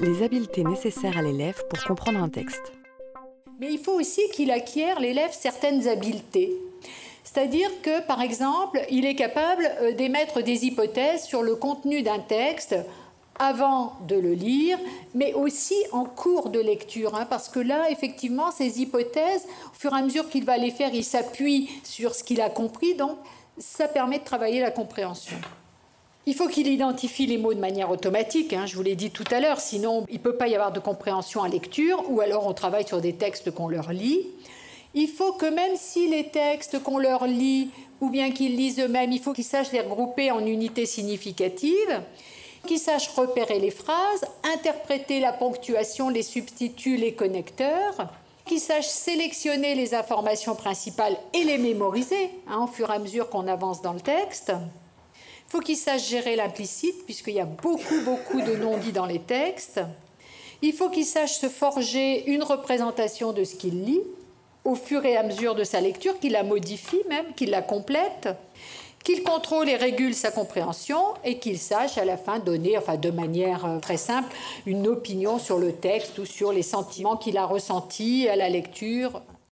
Les habiletés nécessaires à l'élève pour comprendre un texte. Mais il faut aussi qu'il acquiert, l'élève, certaines habiletés. C'est-à-dire que, par exemple, il est capable euh, d'émettre des hypothèses sur le contenu d'un texte avant de le lire, mais aussi en cours de lecture, hein, parce que là, effectivement, ces hypothèses, au fur et à mesure qu'il va les faire, il s'appuie sur ce qu'il a compris, donc ça permet de travailler la compréhension. Il faut qu'il identifie les mots de manière automatique, hein, je vous l'ai dit tout à l'heure, sinon il ne peut pas y avoir de compréhension à lecture, ou alors on travaille sur des textes qu'on leur lit. Il faut que même si les textes qu'on leur lit, ou bien qu'ils lisent eux-mêmes, il faut qu'ils sachent les regrouper en unités significatives qui sache repérer les phrases, interpréter la ponctuation, les substituts, les connecteurs, qui sache sélectionner les informations principales et les mémoriser hein, au fur et à mesure qu'on avance dans le texte. Il faut qu'il sache gérer l'implicite, puisqu'il y a beaucoup, beaucoup de non-dits dans les textes. Il faut qu'il sache se forger une représentation de ce qu'il lit au fur et à mesure de sa lecture, qu'il la modifie même, qu'il la complète qu'il contrôle et régule sa compréhension et qu'il sache à la fin donner, enfin de manière euh, très simple, une opinion sur le texte ou sur les sentiments qu'il a ressentis à la lecture.